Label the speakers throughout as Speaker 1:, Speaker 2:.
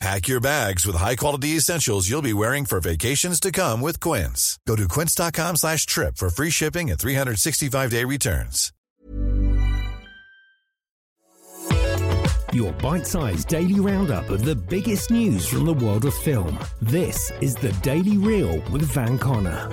Speaker 1: Pack your bags with high-quality essentials you'll be wearing for vacations to come with Quince. Go to quince.com slash trip for free shipping and 365-day returns.
Speaker 2: Your bite sized daily roundup of the biggest news from the world of film. This is the Daily Reel with Van Connor.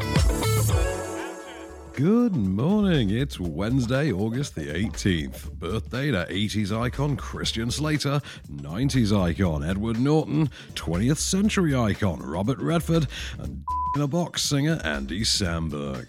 Speaker 3: Good morning. It's Wednesday, August the 18th. Birthday to 80s icon Christian Slater, 90s icon Edward Norton, 20th century icon Robert Redford, and in a box singer Andy Samberg.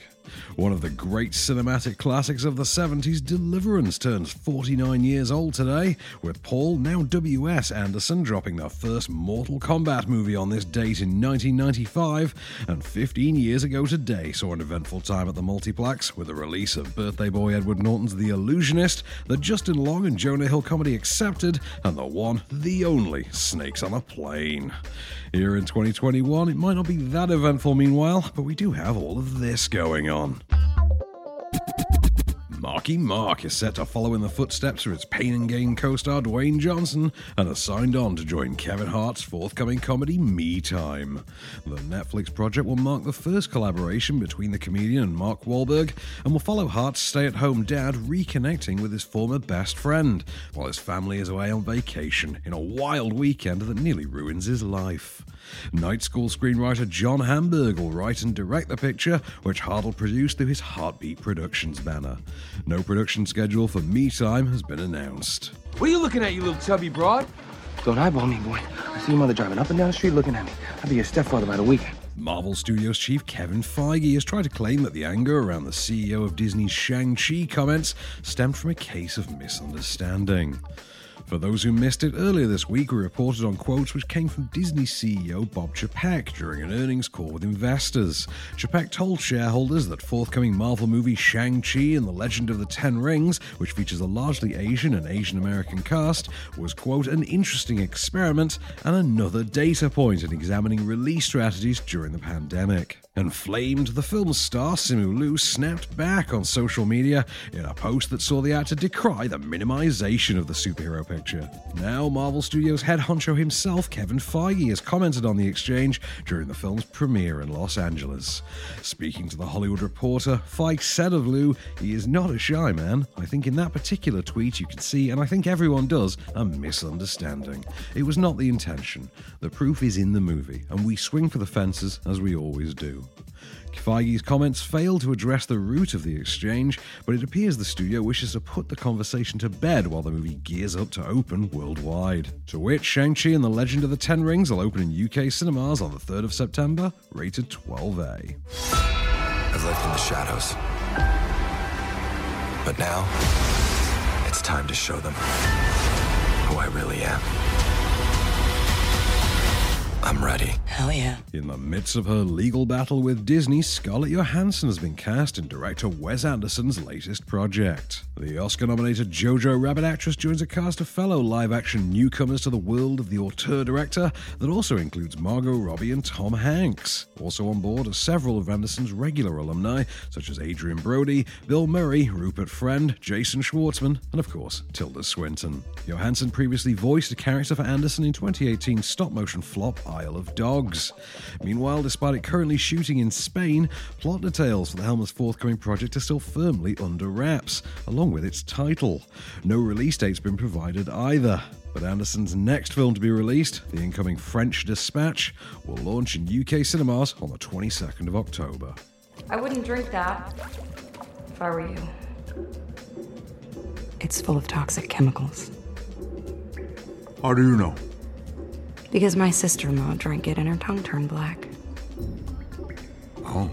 Speaker 3: One of the great cinematic classics of the 70s, Deliverance, turns 49 years old today, with Paul, now W.S. Anderson, dropping their first Mortal Kombat movie on this date in 1995, and 15 years ago today saw an eventful time at the multiplex with the release of birthday boy Edward Norton's The Illusionist, the Justin Long and Jonah Hill comedy Accepted, and the one, the only, Snakes on a Plane. Here in 2021, it might not be that eventful meanwhile, but we do have all of this going on on. Marky Mark is set to follow in the footsteps of its Pain and Gain co star Dwayne Johnson and has signed on to join Kevin Hart's forthcoming comedy Me Time. The Netflix project will mark the first collaboration between the comedian and Mark Wahlberg and will follow Hart's stay at home dad reconnecting with his former best friend while his family is away on vacation in a wild weekend that nearly ruins his life. Night School screenwriter John Hamburg will write and direct the picture, which Hart will produce through his HartBeat Productions banner. No production schedule for Me Time has been announced.
Speaker 4: What are you looking at, you little chubby broad? Don't eyeball me, boy. I see your mother driving up and down the street looking at me. I'll be your stepfather by the weekend.
Speaker 3: Marvel Studios chief Kevin Feige has tried to claim that the anger around the CEO of Disney's Shang-Chi comments stemmed from a case of misunderstanding. For those who missed it, earlier this week we reported on quotes which came from Disney CEO Bob Chapek during an earnings call with investors. Chapek told shareholders that forthcoming Marvel movie Shang-Chi and the Legend of the Ten Rings, which features a largely Asian and Asian American cast, was, quote, an interesting experiment and another data point in examining release strategies during the pandemic. And flamed, the film's star Simu Liu snapped back on social media in a post that saw the actor decry the minimization of the superhero Now, Marvel Studios head honcho himself, Kevin Feige, has commented on the exchange during the film's premiere in Los Angeles. Speaking to the Hollywood Reporter, Feige said of Liu, he is not a shy man. I think in that particular tweet you can see, and I think everyone does, a misunderstanding. It was not the intention. The proof is in the movie, and we swing for the fences as we always do. Feige's comments fail to address the root of the exchange, but it appears the studio wishes to put the conversation to bed while the movie gears up to open worldwide. To which Shang-Chi and the Legend of the Ten Rings will open in UK cinemas on the 3rd of September, rated 12A.
Speaker 5: I've lived in the shadows. But now, it's time to show them who I really am. I'm ready.
Speaker 6: Hell yeah.
Speaker 3: In the midst of her legal battle with Disney, Scarlett Johansson has been cast in director Wes Anderson's latest project. The Oscar nominated Jojo Rabbit actress joins a cast of fellow live action newcomers to the world of the auteur director that also includes Margot Robbie and Tom Hanks. Also on board are several of Anderson's regular alumni, such as Adrien Brody, Bill Murray, Rupert Friend, Jason Schwartzman, and of course, Tilda Swinton. Johansson previously voiced a character for Anderson in 2018 stop motion flop Isle of Dogs. Meanwhile, despite it currently shooting in Spain, plot details for the Helmer's forthcoming project are still firmly under wraps, along with its title. No release date's been provided either. But Anderson's next film to be released, the incoming French Dispatch, will launch in UK cinemas on the 22nd of October.
Speaker 7: I wouldn't drink that if I were you.
Speaker 6: It's full of toxic chemicals.
Speaker 7: How do you know?
Speaker 6: Because my sister in law drank it and her tongue turned black.
Speaker 7: Oh.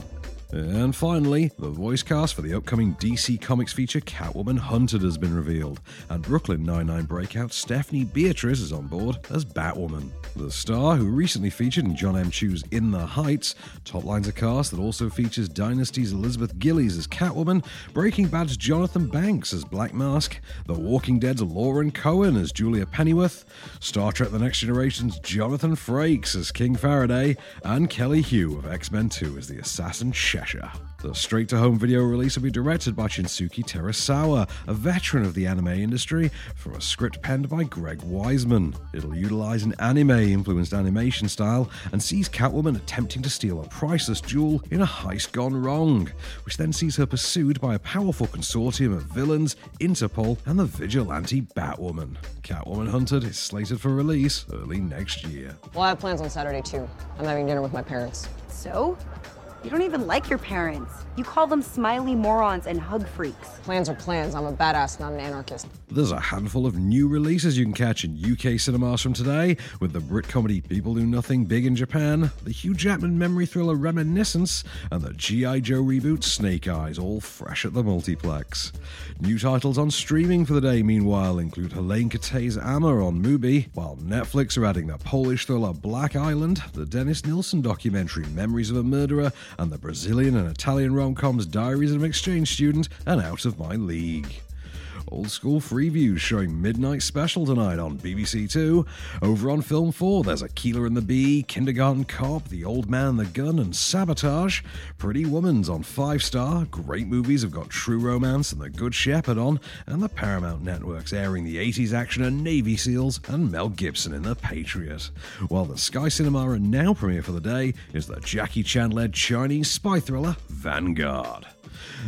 Speaker 3: And finally, the voice cast for the upcoming DC Comics feature Catwoman Hunted has been revealed, and Brooklyn Nine-Nine breakout Stephanie Beatriz is on board as Batwoman. The star, who recently featured in John M. Chu's In the Heights, toplines a cast that also features Dynasty's Elizabeth Gillies as Catwoman, Breaking Bad's Jonathan Banks as Black Mask, The Walking Dead's Lauren Cohan as Julia Pennyworth, Star Trek The Next Generation's Jonathan Frakes as King Faraday, and Kelly Hu of X-Men 2 as the Assassin Cheshire. The straight to home video release will be directed by Shinsuke Terasawa, a veteran of the anime industry, from a script penned by Greg Weisman. It'll utilize an anime influenced animation style and sees Catwoman attempting to steal a priceless jewel in a heist gone wrong, which then sees her pursued by a powerful consortium of villains, Interpol, and the vigilante Batwoman. Catwoman Hunted is slated for release early next year.
Speaker 8: Well, I have plans on Saturday too. I'm having dinner with my parents.
Speaker 9: So? You don't even like your parents. You call them smiley morons and hug freaks.
Speaker 8: Plans are plans. I'm a badass, not an anarchist.
Speaker 3: There's a handful of new releases you can catch in UK cinemas from today, with the Brit comedy People Do Nothing Big in Japan, the Hugh Jackman memory thriller Reminiscence, and the G.I. Joe reboot Snake Eyes, all fresh at the multiplex. New titles on streaming for the day, meanwhile, include Helene Katay's Amma on Mubi, while Netflix are adding the Polish thriller Black Island, the Dennis Nilsen documentary Memories of a Murderer, and the Brazilian and Italian rom coms Diaries of an Exchange Student and Out of My League. Old school Freeviews showing Midnight Special tonight on BBC Two. Over on Film 4, there's Akeelah and the Bee, Kindergarten Cop, The Old Man the Gun, and Sabotage. Pretty Woman's on 5 Star. Great movies have got True Romance and The Good Shepherd on, and the Paramount Network's airing the 80s action and Navy SEALs and Mel Gibson in The Patriot. While the Sky Cinema and now premiere for the day is the Jackie Chan led Chinese spy thriller Vanguard.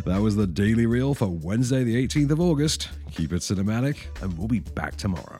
Speaker 3: That was the Daily Reel for Wednesday, the 18th of August. Keep it cinematic, and we'll be back tomorrow.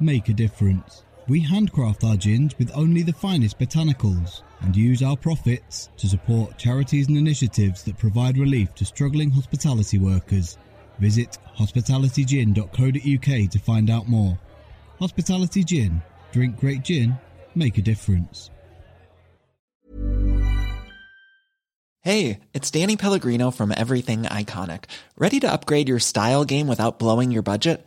Speaker 10: Make a difference. We handcraft our gins with only the finest botanicals and use our profits to support charities and initiatives that provide relief to struggling hospitality workers. Visit hospitalitygin.co.uk to find out more. Hospitality Gin. Drink great gin. Make a difference.
Speaker 11: Hey, it's Danny Pellegrino from Everything Iconic. Ready to upgrade your style game without blowing your budget?